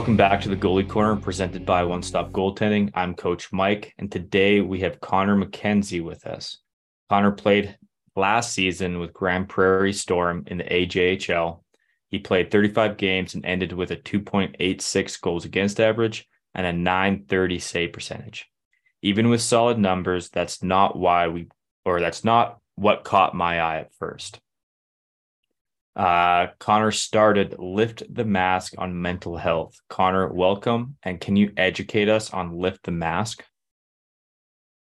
Welcome back to the Goalie Corner presented by One Stop Goaltending. I'm Coach Mike, and today we have Conner MacKenzie with us. Conner played last season with Grande Prairie Storm in the AJHL. He played 35 games and ended with a 2.86 goals against average and a 930 save percentage. Even with solid numbers, that's not why we, or that's not what caught my eye at first. Uh, Conner started Lift the Mask on mental health. Conner, welcome. And can you educate us on Lift the Mask?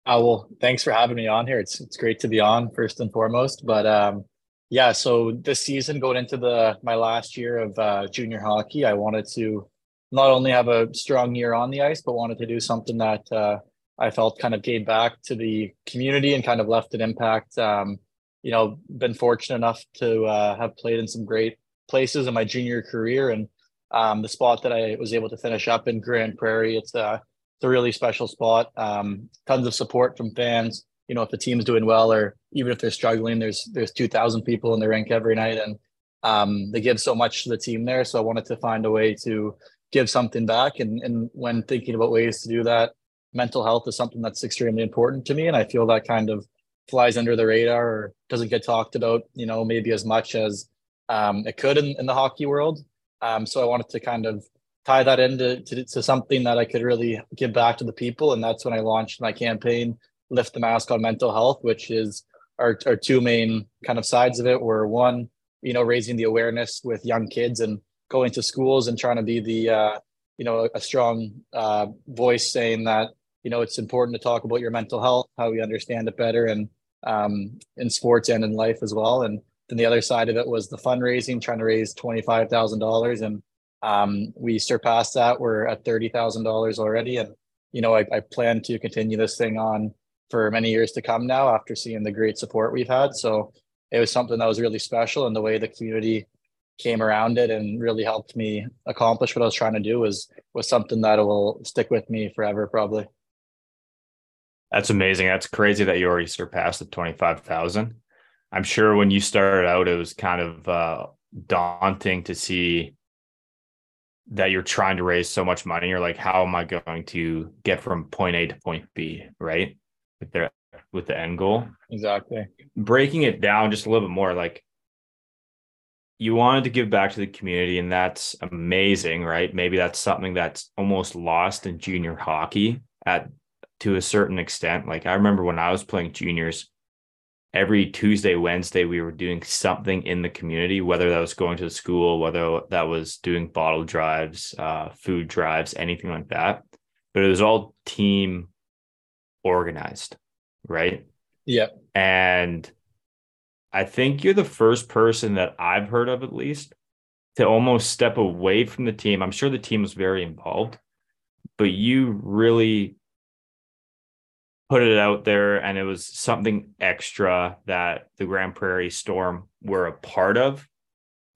Uh, well, thanks for having me on here. It's it's great to be on first and foremost. But um, yeah, so this season going into the my last year of uh, junior hockey, I wanted to not only have a strong year on the ice, but wanted to do something that uh, I felt kind of gave back to the community and kind of left an impact. Um, you know, been fortunate enough to uh, have played in some great places in my junior career, and um, the spot that I was able to finish up in Grande Prairie, it's a uh, it's a really special spot. Um, tons of support from fans. You know, if the team's doing well or even if they're struggling, there's there's two thousand people in the rink every night, and um, they give so much to the team there. So I wanted to find a way to give something back, and and when thinking about ways to do that, mental health is something that's extremely important to me, and I feel that kind of flies under the radar or doesn't get talked about, you know, maybe as much as um, it could in, in the hockey world. Um, so I wanted to kind of tie that into to, to, something that I could really give back to the people. And that's when I launched my campaign, Lift the Mask on Mental Health, which is our, our two main kind of sides of it were one, you know, raising the awareness with young kids and going to schools and trying to be the, uh, you know, a strong uh, voice saying that, you know, it's important to talk about your mental health, how we understand it better and um, in sports and in life as well. And then the other side of it was the fundraising, trying to raise $25,000. And um, we surpassed that. We're at $30,000 already. And, you know, I, I plan to continue this thing on for many years to come now after seeing the great support we've had. So it was something that was really special. And the way the community came around it and really helped me accomplish what I was trying to do was was something that will stick with me forever probably. That's amazing. That's crazy that you already surpassed the 25,000. I'm sure when you started out, it was kind of uh, daunting to see that you're trying to raise so much money. You're like, how am I going to get from point A to point B, right? With the with the end goal. Exactly. Breaking it down just a little bit more, like you wanted to give back to the community, and that's amazing, right? Maybe that's something that's almost lost in junior hockey at to a certain extent. Like I remember when I was playing juniors, every Tuesday, Wednesday, we were doing something in the community, whether that was going to the school, whether that was doing bottle drives, uh, food drives, anything like that. But it was all team organized, right? Yeah. And I think you're the first person that I've heard of, at least, to almost step away from the team. I'm sure the team was very involved, but you really put it out there and it was something extra that the Grande Prairie Storm were a part of,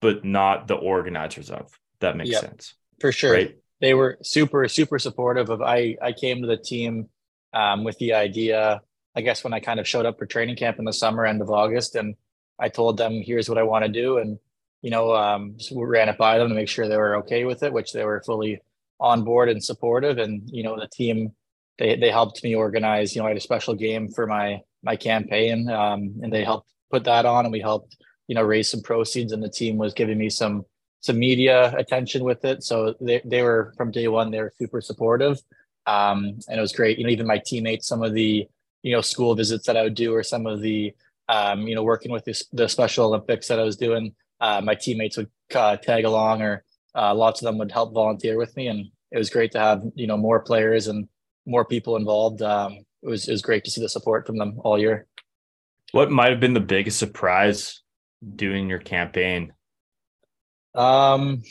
but not the organizers of. That makes yep, sense. For sure. Right? They were super, super supportive of I I came to the team um, with the idea, I guess when I kind of showed up for training camp in the summer, end of August, and I told them, here's what I want to do. And, you know, um, so we ran it by them to make sure they were okay with it, which they were fully on board and supportive. And, you know, the team they they helped me organize. You know, I had a special game for my my campaign, um, and they helped put that on, and we helped you know raise some proceeds, and the team was giving me some some media attention with it. So they they were from day one they were super supportive, um, and it was great. You know, even my teammates, some of the you know school visits that I would do, or some of the um, you know working with the Special Olympics that I was doing, uh, my teammates would uh, tag along, or uh, lots of them would help volunteer with me, and it was great to have you know more players and more people involved. Um, it was it was great to see the support from them all year. What might have been the biggest surprise doing your campaign? Um,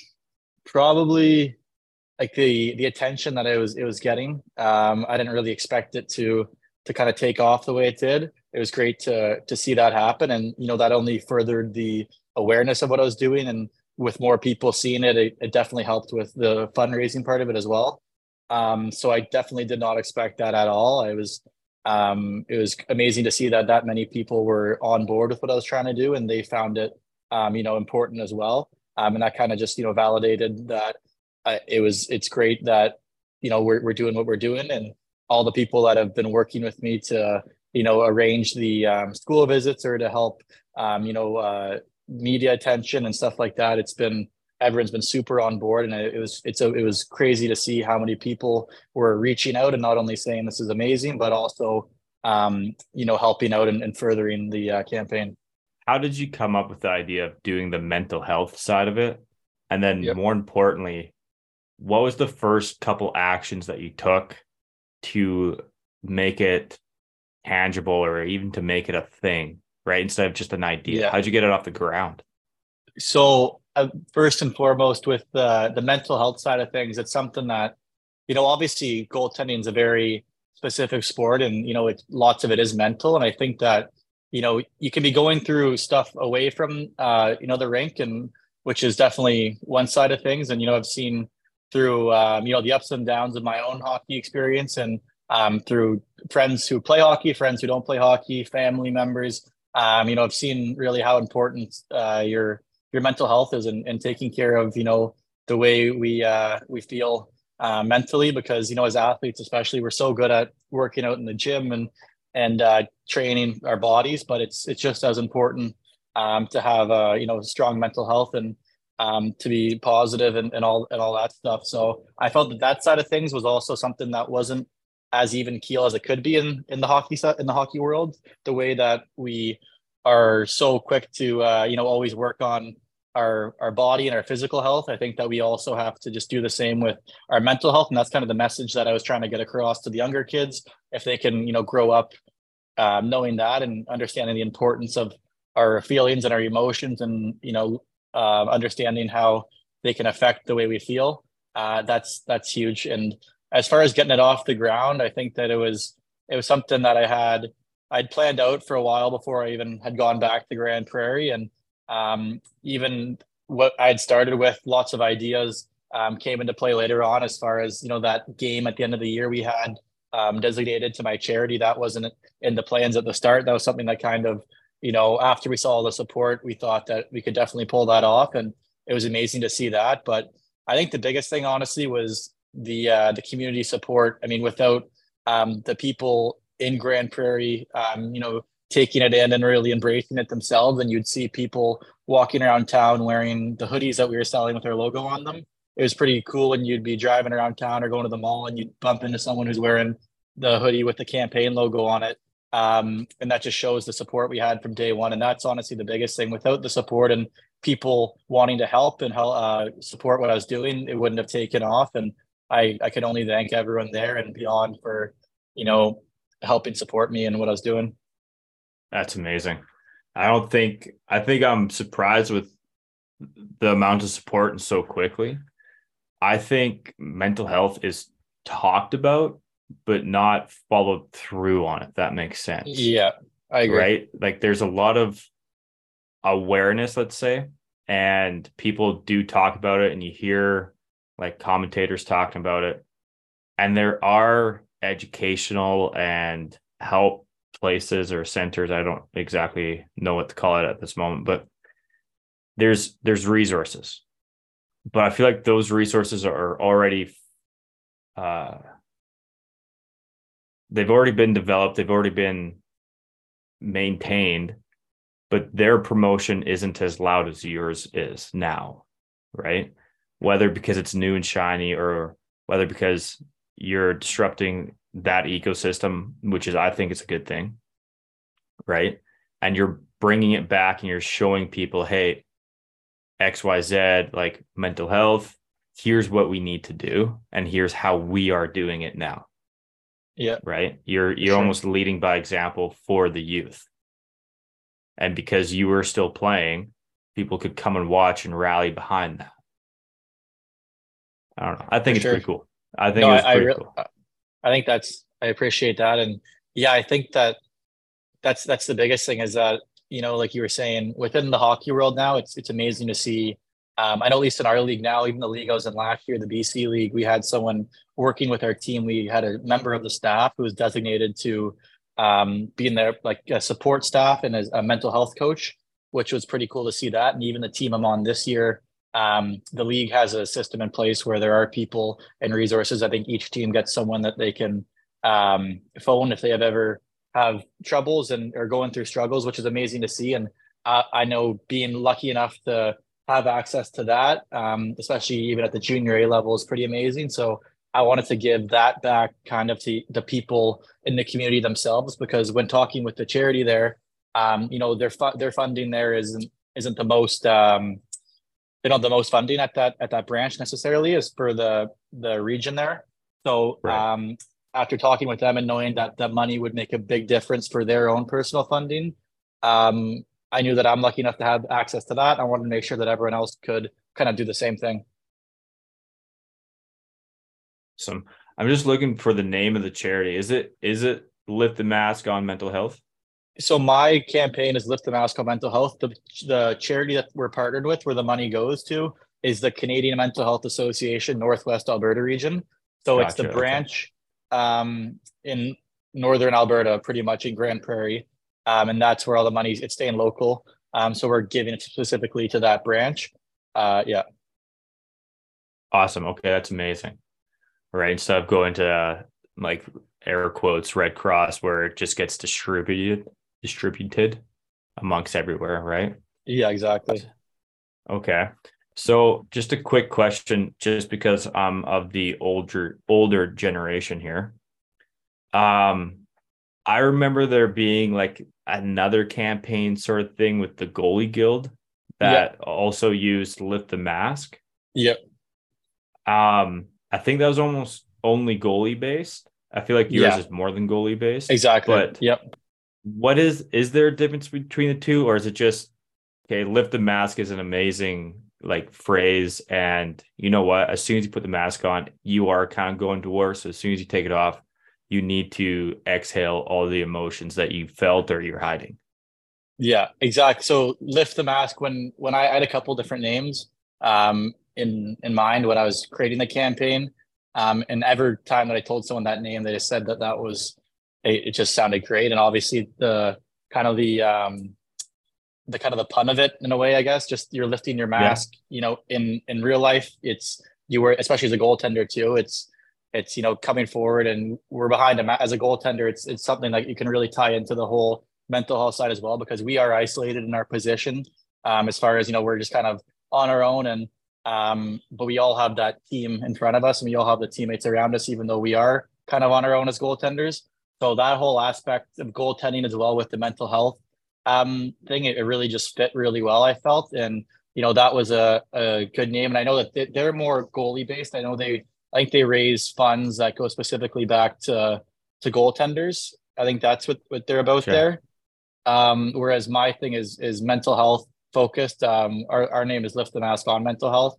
probably like the the attention that it was it was getting. Um, I didn't really expect it to to kind of take off the way it did. It was great to to see that happen, and you know that only furthered the awareness of what I was doing, and with more people seeing it, it, it definitely helped with the fundraising part of it as well. Um, so I definitely did not expect that at all. I was um, it was amazing to see that that many people were on board with what I was trying to do and they found it um, you know important as well. Um, and that kind of just you know validated that I, it was it's great that you know we're we're doing what we're doing, and all the people that have been working with me to you know arrange the um, school visits or to help um, you know uh, media attention and stuff like that. It's been everyone's been super on board, and it was it's a, it was crazy to see how many people were reaching out and not only saying this is amazing, but also um, you know helping out and, and furthering the uh, campaign. How did you come up with the idea of doing the mental health side of it? And then yep. more importantly, what was the first couple actions that you took to make it tangible or even to make it a thing, right? Instead of just an idea. Yeah. How'd you get it off the ground? So uh, first and foremost, with the the mental health side of things, it's something that you know. Obviously, goaltending is a very specific sport, and you know, it's lots of it is mental. And I think that you know you can be going through stuff away from uh, you know the rink, and which is definitely one side of things. And you know, I've seen through um, you know the ups and downs of my own hockey experience, and um, through friends who play hockey, friends who don't play hockey, family members. Um, you know, I've seen really how important uh, your your mental health is and, and taking care of you know the way we uh, we feel uh, mentally because you know as athletes especially we're so good at working out in the gym and and uh, training our bodies but it's it's just as important um, to have uh, you know strong mental health and um, to be positive and, and all and all that stuff. So I felt that that side of things was also something that wasn't as even keel as it could be in in the hockey set in the hockey world the way that we are so quick to uh, you know always work on our our body and our physical health. I think that we also have to just do the same with our mental health. And that's kind of the message that i was trying to get across to the younger kids. If they can you know grow up um, knowing that and understanding the importance of our feelings and our emotions and you know uh, understanding how they can affect the way we feel uh, that's that's huge. And as far as getting it off the ground i think that it was it was something that i had i'd planned out for a while before i even had gone back to Grande Prairie and um, even what I had started with, lots of ideas um, came into play later on. As far as you know, that game at the end of the year we had um, designated to my charity that wasn't in the plans at the start. That was something that kind of you know after we saw all the support, we thought that we could definitely pull that off, and it was amazing to see that. But I think the biggest thing, honestly, was the uh, the community support. I mean, without um, the people in Grande Prairie, um, you know, taking it in and really embracing it themselves. And you'd see people walking around town wearing the hoodies that we were selling with our logo on them. It was pretty cool when you'd be driving around town or going to the mall and you'd bump into someone who's wearing the hoodie with the campaign logo on it. Um, and that just shows the support we had from day one. And that's honestly the biggest thing. Without the support and people wanting to help and help uh, support what I was doing, it wouldn't have taken off. And I, I can only thank everyone there and beyond for, you know, helping support me and what I was doing. That's amazing. I don't think I think I'm surprised with the amount of support and so quickly. I think mental health is talked about but not followed through on it. That makes sense. Yeah, I agree. Right? Like there's a lot of awareness, let's say, and people do talk about it and you hear like commentators talking about it. And there are educational and help places or centers. I don't exactly know what to call it at this moment, but there's there's resources. But I feel like those resources are already uh they've already been developed, they've already been maintained, but their promotion isn't as loud as yours is now, right? Whether because it's new and shiny or whether because you're disrupting that ecosystem, which is, I think, it's a good thing, right? And you're bringing it back and you're showing people, hey, X, Y, Z, like mental health. Here's what we need to do, and here's how we are doing it now. Yeah. Right. You're you're sure. almost leading by example for the youth. And because you were still playing, people could come and watch and rally behind that. I don't know. I think for it's sure. pretty cool. I think no, I, I cool. I think that's I appreciate that, and yeah, I think that that's that's the biggest thing is that you know, like you were saying, within the hockey world now, it's it's amazing to see. Um, I know at least in our league now, even the league I was in last year, the BC league, we had someone working with our team. We had a member of the staff who was designated to um, be in there like a support staff and as a mental health coach, which was pretty cool to see that. And even the team I'm on this year, um, the league has a system in place where there are people and resources. I think each team gets someone that they can um, phone if they have ever have troubles and are going through struggles, which is amazing to see. And uh, I know being lucky enough to have access to that, um, especially even at the junior A level, is pretty amazing. So I wanted to give that back kind of to the people in the community themselves because when talking with the charity there, um, you know, their fu- their funding there isn't isn't the most um, they don't have the most funding at that at that branch necessarily is for the the region there. So right. um, after talking with them and knowing that that money would make a big difference for their own personal funding, um, I knew that I'm lucky enough to have access to that. I wanted to make sure that everyone else could kind of do the same thing. Awesome. I'm just looking for the name of the charity. Is it is it lift the mask on mental health? So my campaign is lift the mask on mental health. The the charity that we're partnered with, where the money goes to, is the Canadian Mental Health Association Northwest Alberta region. So gotcha, it's the branch okay. um, in northern Alberta, pretty much in Grande Prairie, um, and that's where all the money it's staying local. Um, so we're giving it specifically to that branch. Uh, yeah. Awesome. Okay, that's amazing. Right, instead of going to uh, like air quotes Red Cross, where it just gets distributed distributed amongst everywhere, right? Yeah, exactly. Okay. So just a quick question, just because I'm of the older older generation here. Um, I remember there being like another campaign sort of thing with the goalie guild that yep. also used lift the mask. Yep. Um, I think that was almost only goalie based. I feel like yours yeah. is more than goalie based. Exactly. But yep. What is is there a difference between the two, or is it just okay? Lift the mask is an amazing like phrase, and you know what? As soon as you put the mask on, you are kind of going to war. So as soon as you take it off, you need to exhale all the emotions that you felt or you're hiding. Yeah, exactly. So lift the mask. When when I had a couple different names um, in in mind when I was creating the campaign, um, and every time that I told someone that name, they just said that that was it, it just sounded great. And obviously the kind of the um, the kind of the pun of it in a way, I guess. Just you're lifting your mask. Yeah. You know, in in real life, it's you were especially as a goaltender too. It's it's you know coming forward and we're behind him as a goaltender. It's it's something that you can really tie into the whole mental health side as well because we are isolated in our position. Um, as far as you know, we're just kind of on our own and um, but we all have that team in front of us and we all have the teammates around us, even though we are kind of on our own as goaltenders. So that whole aspect of goaltending as well with the mental health um, thing, it, it really just fit really well, I felt. And, you know, that was a, a good name. And I know that they're more goalie based. I know they, I think they raise funds that go specifically back to, to goaltenders. I think that's what, what they're about sure. there. Um, whereas my thing is, is mental health focused. Um, our, our name is Lift the Mask on Mental Health.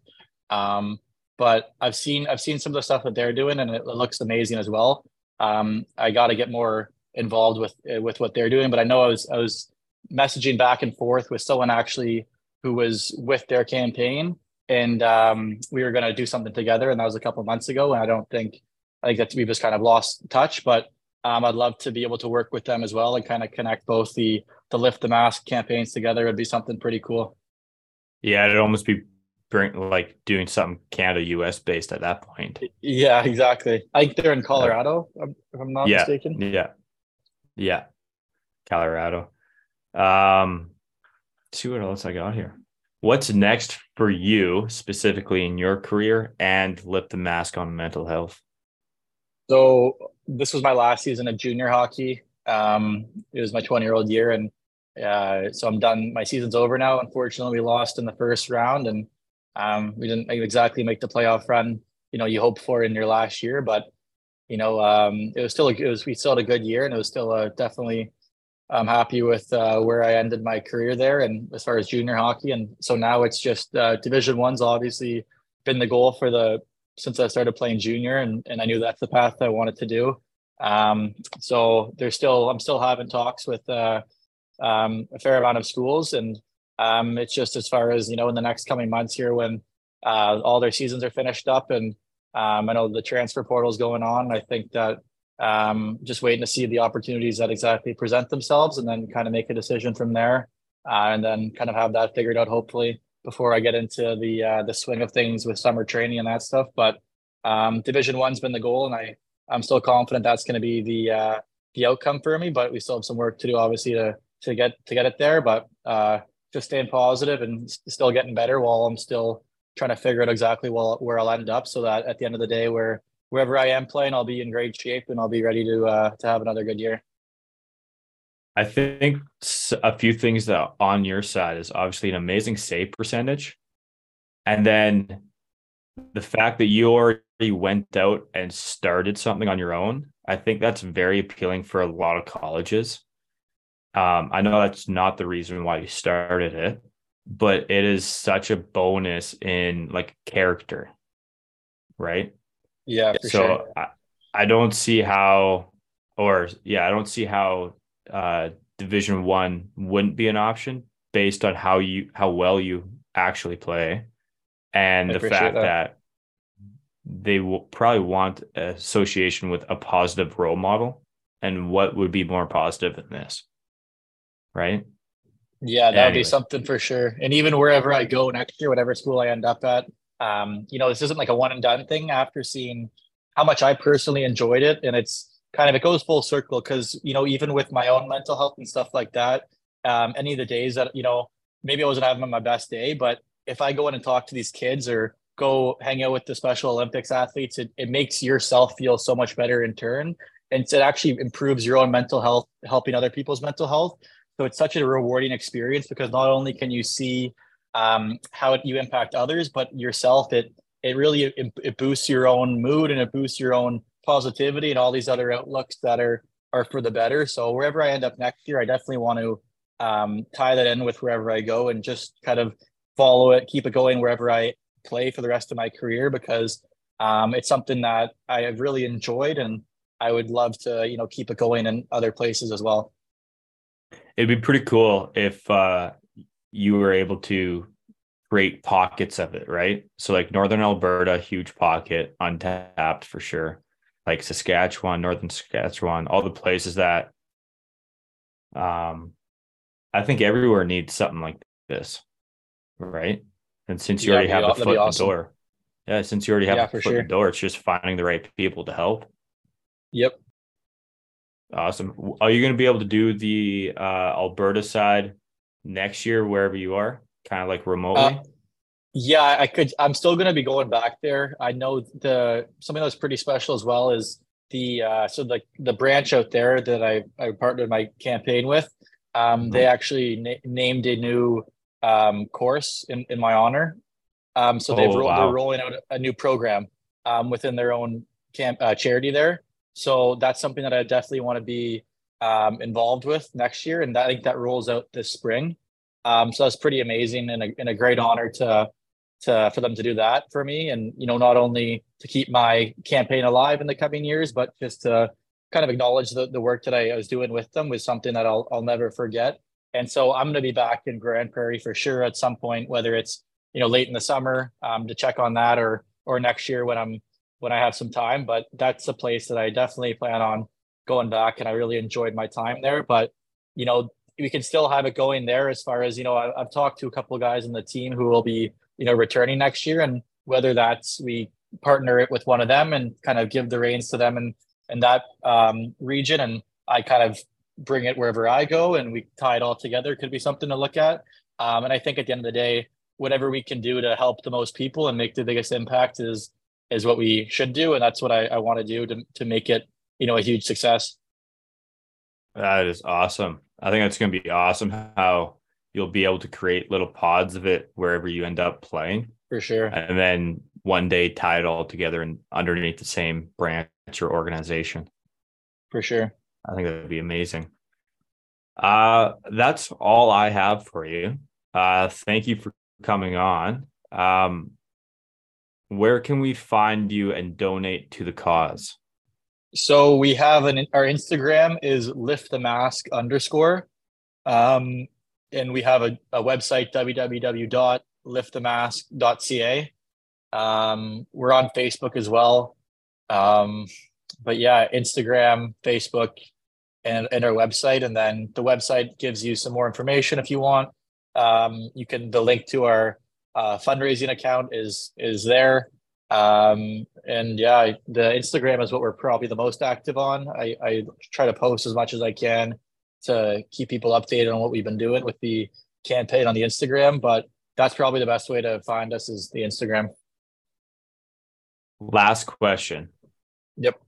Um, but I've seen I've seen some of the stuff that they're doing, and it, it looks amazing as well. Um, I got to get more involved with with what they're doing. But I know I was I was messaging back and forth with someone actually who was with their campaign, and um, we were going to do something together, and that was a couple months ago. And I don't think I think that we just kind of lost touch, but um, I'd love to be able to work with them as well and kind of connect both the the lift the mask campaigns together. It'd be something pretty cool. Yeah, it'd almost be bring like doing something Canada US based at that point. Yeah, exactly. I think they're in Colorado, if I'm not yeah, mistaken. Yeah. Yeah. Colorado. Um see what else I got here. What's next for you specifically in your career and lift the mask on mental health? So this was my last season of junior hockey. Um, it was my 20 year old year, and uh, so I'm done. My season's over now. Unfortunately, we lost in the first round, and um, we didn't exactly make the playoff run. You know, you hope for in your last year, but you know, um, it was still a, it was we still had a good year, and it was still a, definitely. I'm happy with uh, where I ended my career there, and as far as junior hockey, and so now it's just uh, Division One's obviously been the goal for the since I started playing junior, and and I knew that's the path I wanted to do. Um, so there's still I'm still having talks with uh, um, a fair amount of schools, and um, it's just as far as you know in the next coming months here when uh, all their seasons are finished up, and um, I know the transfer portal is going on. I think that um, just waiting to see the opportunities that exactly present themselves, and then kind of make a decision from there, uh, and then kind of have that figured out hopefully before I get into the uh, the swing of things with summer training and that stuff. But um, Division One's been the goal, and I I'm still confident that's going to be the uh, the outcome for me. But we still have some work to do, obviously, to to get to get it there. But uh, just staying positive and still getting better while I'm still trying to figure out exactly well, where I'll end up, so that at the end of the day, where wherever I am playing, I'll be in great shape and I'll be ready to uh, to have another good year. I think a few things that on your side is obviously an amazing save percentage. And then the fact that you already went out and started something on your own, I think that's very appealing for a lot of colleges. Um, I know that's not the reason why you started it, but it is such a bonus in like character, right? Yeah. so sure. I, I don't see how, or yeah, I don't see how uh, Division One wouldn't be an option based on how you how well you actually play, and I the fact that. that they will probably want association with a positive role model. And what would be more positive than this? Right. Yeah, that would be something for sure. And even wherever I go next year, whatever school I end up at, um, you know, this isn't like a one and done thing after seeing how much I personally enjoyed it. And it's kind of it goes full circle because you know even with my own mental health and stuff like that um, any of the days that you know maybe i wasn't having my best day but if i go in and talk to these kids or go hang out with the special olympics athletes it, it makes yourself feel so much better in turn and it actually improves your own mental health helping other people's mental health so it's such a rewarding experience because not only can you see um, how it, you impact others but yourself it it really it, it boosts your own mood and it boosts your own positivity and all these other outlooks that are are for the better. So wherever I end up next year, I definitely want to um, tie that in with wherever I go and just kind of follow it, keep it going wherever I play for the rest of my career because um, it's something that I have really enjoyed and I would love to you know keep it going in other places as well. It'd be pretty cool if uh, you were able to create pockets of it, right? So like Northern Alberta, huge pocket, untapped for sure like Saskatchewan, northern Saskatchewan, all the places that um I think everywhere needs something like this. Right. And since you yeah, already have the foot in awesome. the door. Yeah, since you already have yeah, the foot sure. in the door, it's just finding the right people to help. Yep. Awesome. Are you going to be able to do the uh, Alberta side next year, wherever you are, kind of like remotely? Uh, yeah, I could. I'm still going to be going back there. I know the something that's pretty special as well is the uh, so the the branch out there that I I partnered my campaign with. Um, they mm-hmm. actually na- named a new um, course in, in my honor. Um, so they've oh, ro- wow. they're rolling out a new program um, within their own camp uh, charity there. So that's something that I definitely want to be um, involved with next year, and I think that rolls out this spring. Um, so that's pretty amazing and a, and a great honor to to, for them to do that for me and you know not only to keep my campaign alive in the coming years but just to kind of acknowledge the, the work that I, I was doing with them was something that I'll, I'll never forget and so i'm going to be back in Grande Prairie for sure at some point whether it's you know late in the summer um, to check on that or or next year when i'm when i have some time but that's a place that i definitely plan on going back and i really enjoyed my time there but you know we can still have it going there as far as you know I, have talked to a couple of guys in the team who will be you know, returning next year. And whether that's we partner it with one of them and kind of give the reins to them and in that um, region, and I kind of bring it wherever I go, and we tie it all together. Could be something to look at. Um, and I think at the end of the day, whatever we can do to help the most people and make the biggest impact is is what we should do, and that's what I, I want to do to to make it you know a huge success. That is awesome. I think that's going to be awesome how you'll be able to create little pods of it wherever you end up playing. For sure. And then one day tie it all together and underneath the same branch or organization. For sure. I think that would be amazing. Uh, that's all I have for you. Uh, thank you for coming on. Um, where can we find you and donate to the cause? So we have an our Instagram is lift the mask underscore. Um, and we have a, a website www.liftthemask.ca. Um, we're on Facebook as well. Um, but yeah, Instagram, Facebook, and, and our website. And then the website gives you some more information if you want. Um, you can the link to our uh, fundraising account is is there. Um, and yeah, the Instagram is what we're probably the most active on. I, I try to post as much as I can to keep people updated on what we've been doing with the campaign on the Instagram, but that's probably the best way to find us is the Instagram. Last question. Yep.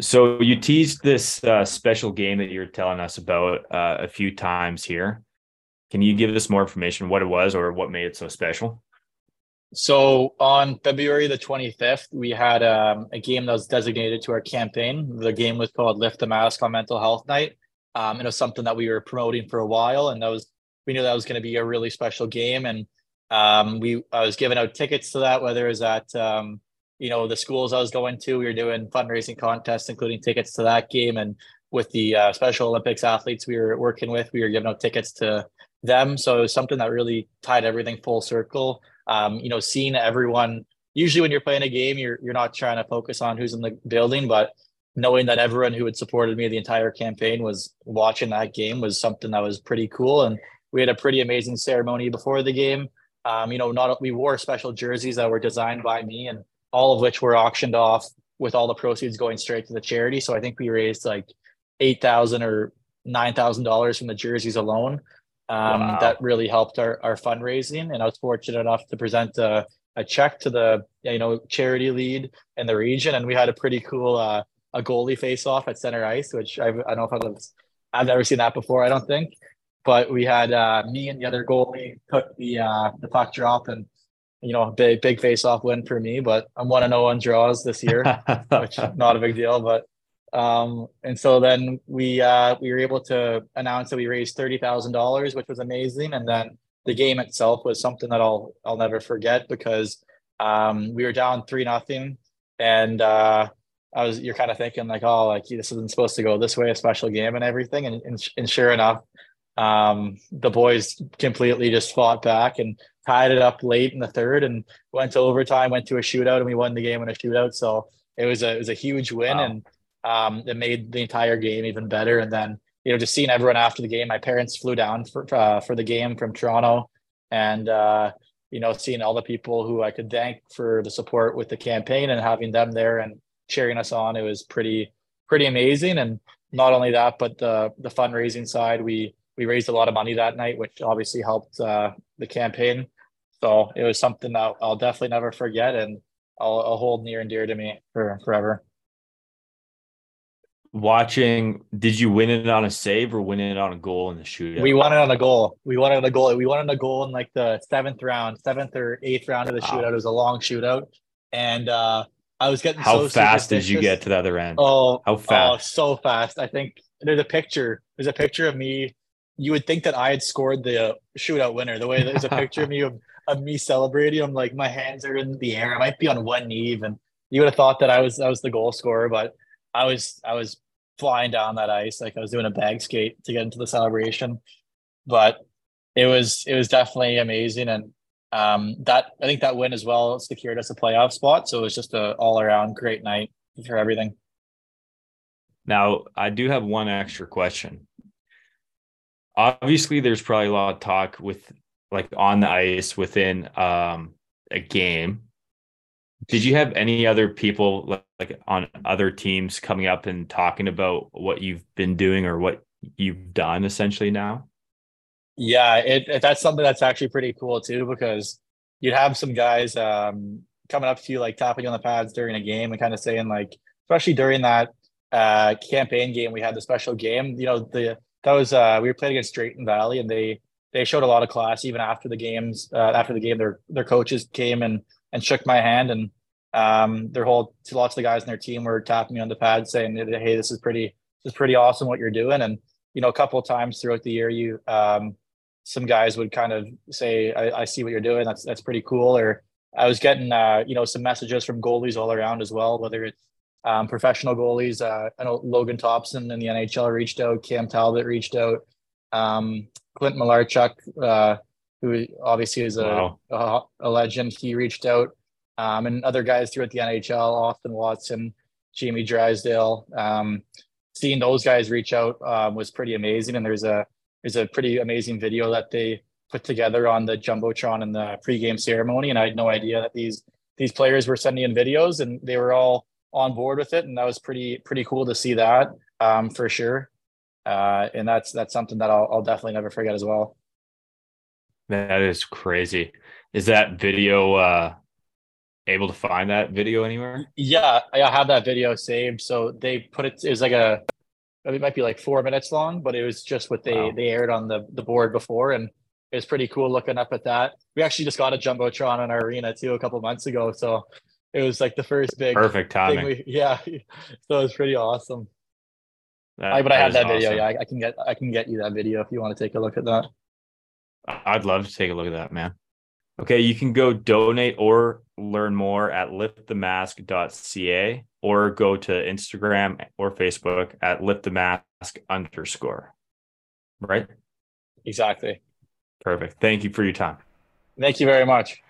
So you teased this uh, special game that you're telling us about uh, a few times here. Can you give us more information what it was or what made it so special? So on February the 25th, we had um, a game that was designated to our campaign. The game was called Lift the Mask on Mental Health Night. Um, it was something that we were promoting for a while, and that was we knew that was going to be a really special game. And um, we I was giving out tickets to that, whether it was at um, you know the schools I was going to. We were doing fundraising contests, including tickets to that game, and with the uh, Special Olympics athletes we were working with, we were giving out tickets to them. So it was something that really tied everything full circle um, you know, seeing everyone. Usually, when you're playing a game, you're you're not trying to focus on who's in the building, but knowing that everyone who had supported me the entire campaign was watching that game was something that was pretty cool. And we had a pretty amazing ceremony before the game. Um, you know, not we wore special jerseys that were designed by me, and all of which were auctioned off with all the proceeds going straight to the charity. So I think we raised like eight thousand or nine thousand dollars from the jerseys alone um, wow. that really helped our, our fundraising. And I was fortunate enough to present a, a check to the you know charity lead in the region, and we had a pretty cool uh, a goalie face off at center ice, which I've, I don't know if I've, I've never seen that before. I don't think, but we had uh, me and the other goalie took the uh, the puck drop and you know, a big big face off win for me. But I'm one to zero on draws this year, which not a big deal. But um, and so then we uh, we were able to announce that we raised thirty thousand dollars, which was amazing. And then the game itself was something that I'll I'll never forget because um, we were down three nothing, and uh, I was you're kind of thinking like, oh, like this isn't supposed to go this way, a special game and everything. And and, and sure enough, um, the boys completely just fought back and tied it up late in the third and went to overtime, went to a shootout, and we won the game in a shootout. So it was a it was a huge win wow. and um, it made the entire game even better. And then, you know, just seeing everyone after the game, my parents flew down for, uh, for the game from Toronto and, uh, you know, seeing all the people who I could thank for the support with the campaign and having them there and cheering us on, it was pretty, pretty amazing. And not only that, but the, the fundraising side, we, we raised a lot of money that night, which obviously helped uh, the campaign. So it was something that I'll definitely never forget and I'll, I'll hold near and dear to me for forever watching did you win it on a save or win it on a goal in the shootout? we won it on a goal. We won it on a goal. We won it on a goal in like the seventh round seventh or eighth round of the wow. shootout. It was a long shootout. And uh i was getting how so fast did you get to the other end? Oh how fast? oh, so fast. I think there's a picture. There's a picture of me. You would think that i had scored the shootout winner. The way there's a picture of me of, of me celebrating i'm like my hands are in the air. I might be on one knee even. You would have thought that i was i was the goal scorer but I was I was flying down that ice like I was doing a bag skate to get into the celebration. But it was it was definitely amazing and um, that I think that win as well secured us a playoff spot. So it was just a all around great night for everything. Now I do have one extra question. Obviously, there's probably a lot of talk with like on the ice within um, a game did you have any other people like like, on other teams coming up and talking about what you've been doing or what you've done essentially now? Yeah, it, it that's something that's actually pretty cool too because you'd have some guys um, coming up to you like tapping you on the pads during a game and kind of saying like, especially during that uh, campaign game we had the special game. You know, the that was uh, we were playing against Drayton Valley and they they showed a lot of class even after the games. Uh, after the game, their their coaches came and and shook my hand and um, their whole lots of the guys in their team were tapping me on the pad saying, "Hey, this is pretty, this is pretty awesome what you're doing." And you know, a couple of times throughout the year, you um, some guys would kind of say, I, "I see what you're doing. That's that's pretty cool." Or I was getting uh, you know some messages from goalies all around as well, whether it's um, professional goalies. Uh, I know Logan Thompson in the NHL reached out, Cam Talbot reached out, um, Clint Malarchuk, uh, who obviously is a, wow. a, a legend. He reached out um, and other guys throughout the NHL, Austin Watson, Jamie Drysdale. Um, seeing those guys reach out um, was pretty amazing. And there's a there's a pretty amazing video that they put together on the jumbotron and the pregame ceremony, and I had no idea that these these players were sending in videos, and they were all on board with it, and that was pretty pretty cool to see that um, for sure. Uh, and that's that's something that I'll, I'll definitely never forget as well. That is crazy. Is that video uh, able to find that video anywhere? Yeah, I have that video saved. So they put it. It was like a. It might be like four minutes long, but it was just what they wow. they aired on the the board before, and it was pretty cool looking up at that. We actually just got a jumbotron in our arena too a couple months ago, so it was like the first big perfect timing. We, yeah, so it was pretty awesome. That, I, but I have that video. Awesome. Yeah, I, I can get I can get you that video if you want to take a look at that. I'd love to take a look at that, man. Okay, you can go donate or learn more at liftthemask.ca or go to Instagram or Facebook at liftthemask underscore. Right? Exactly. Perfect. Thank you for your time. Thank you very much.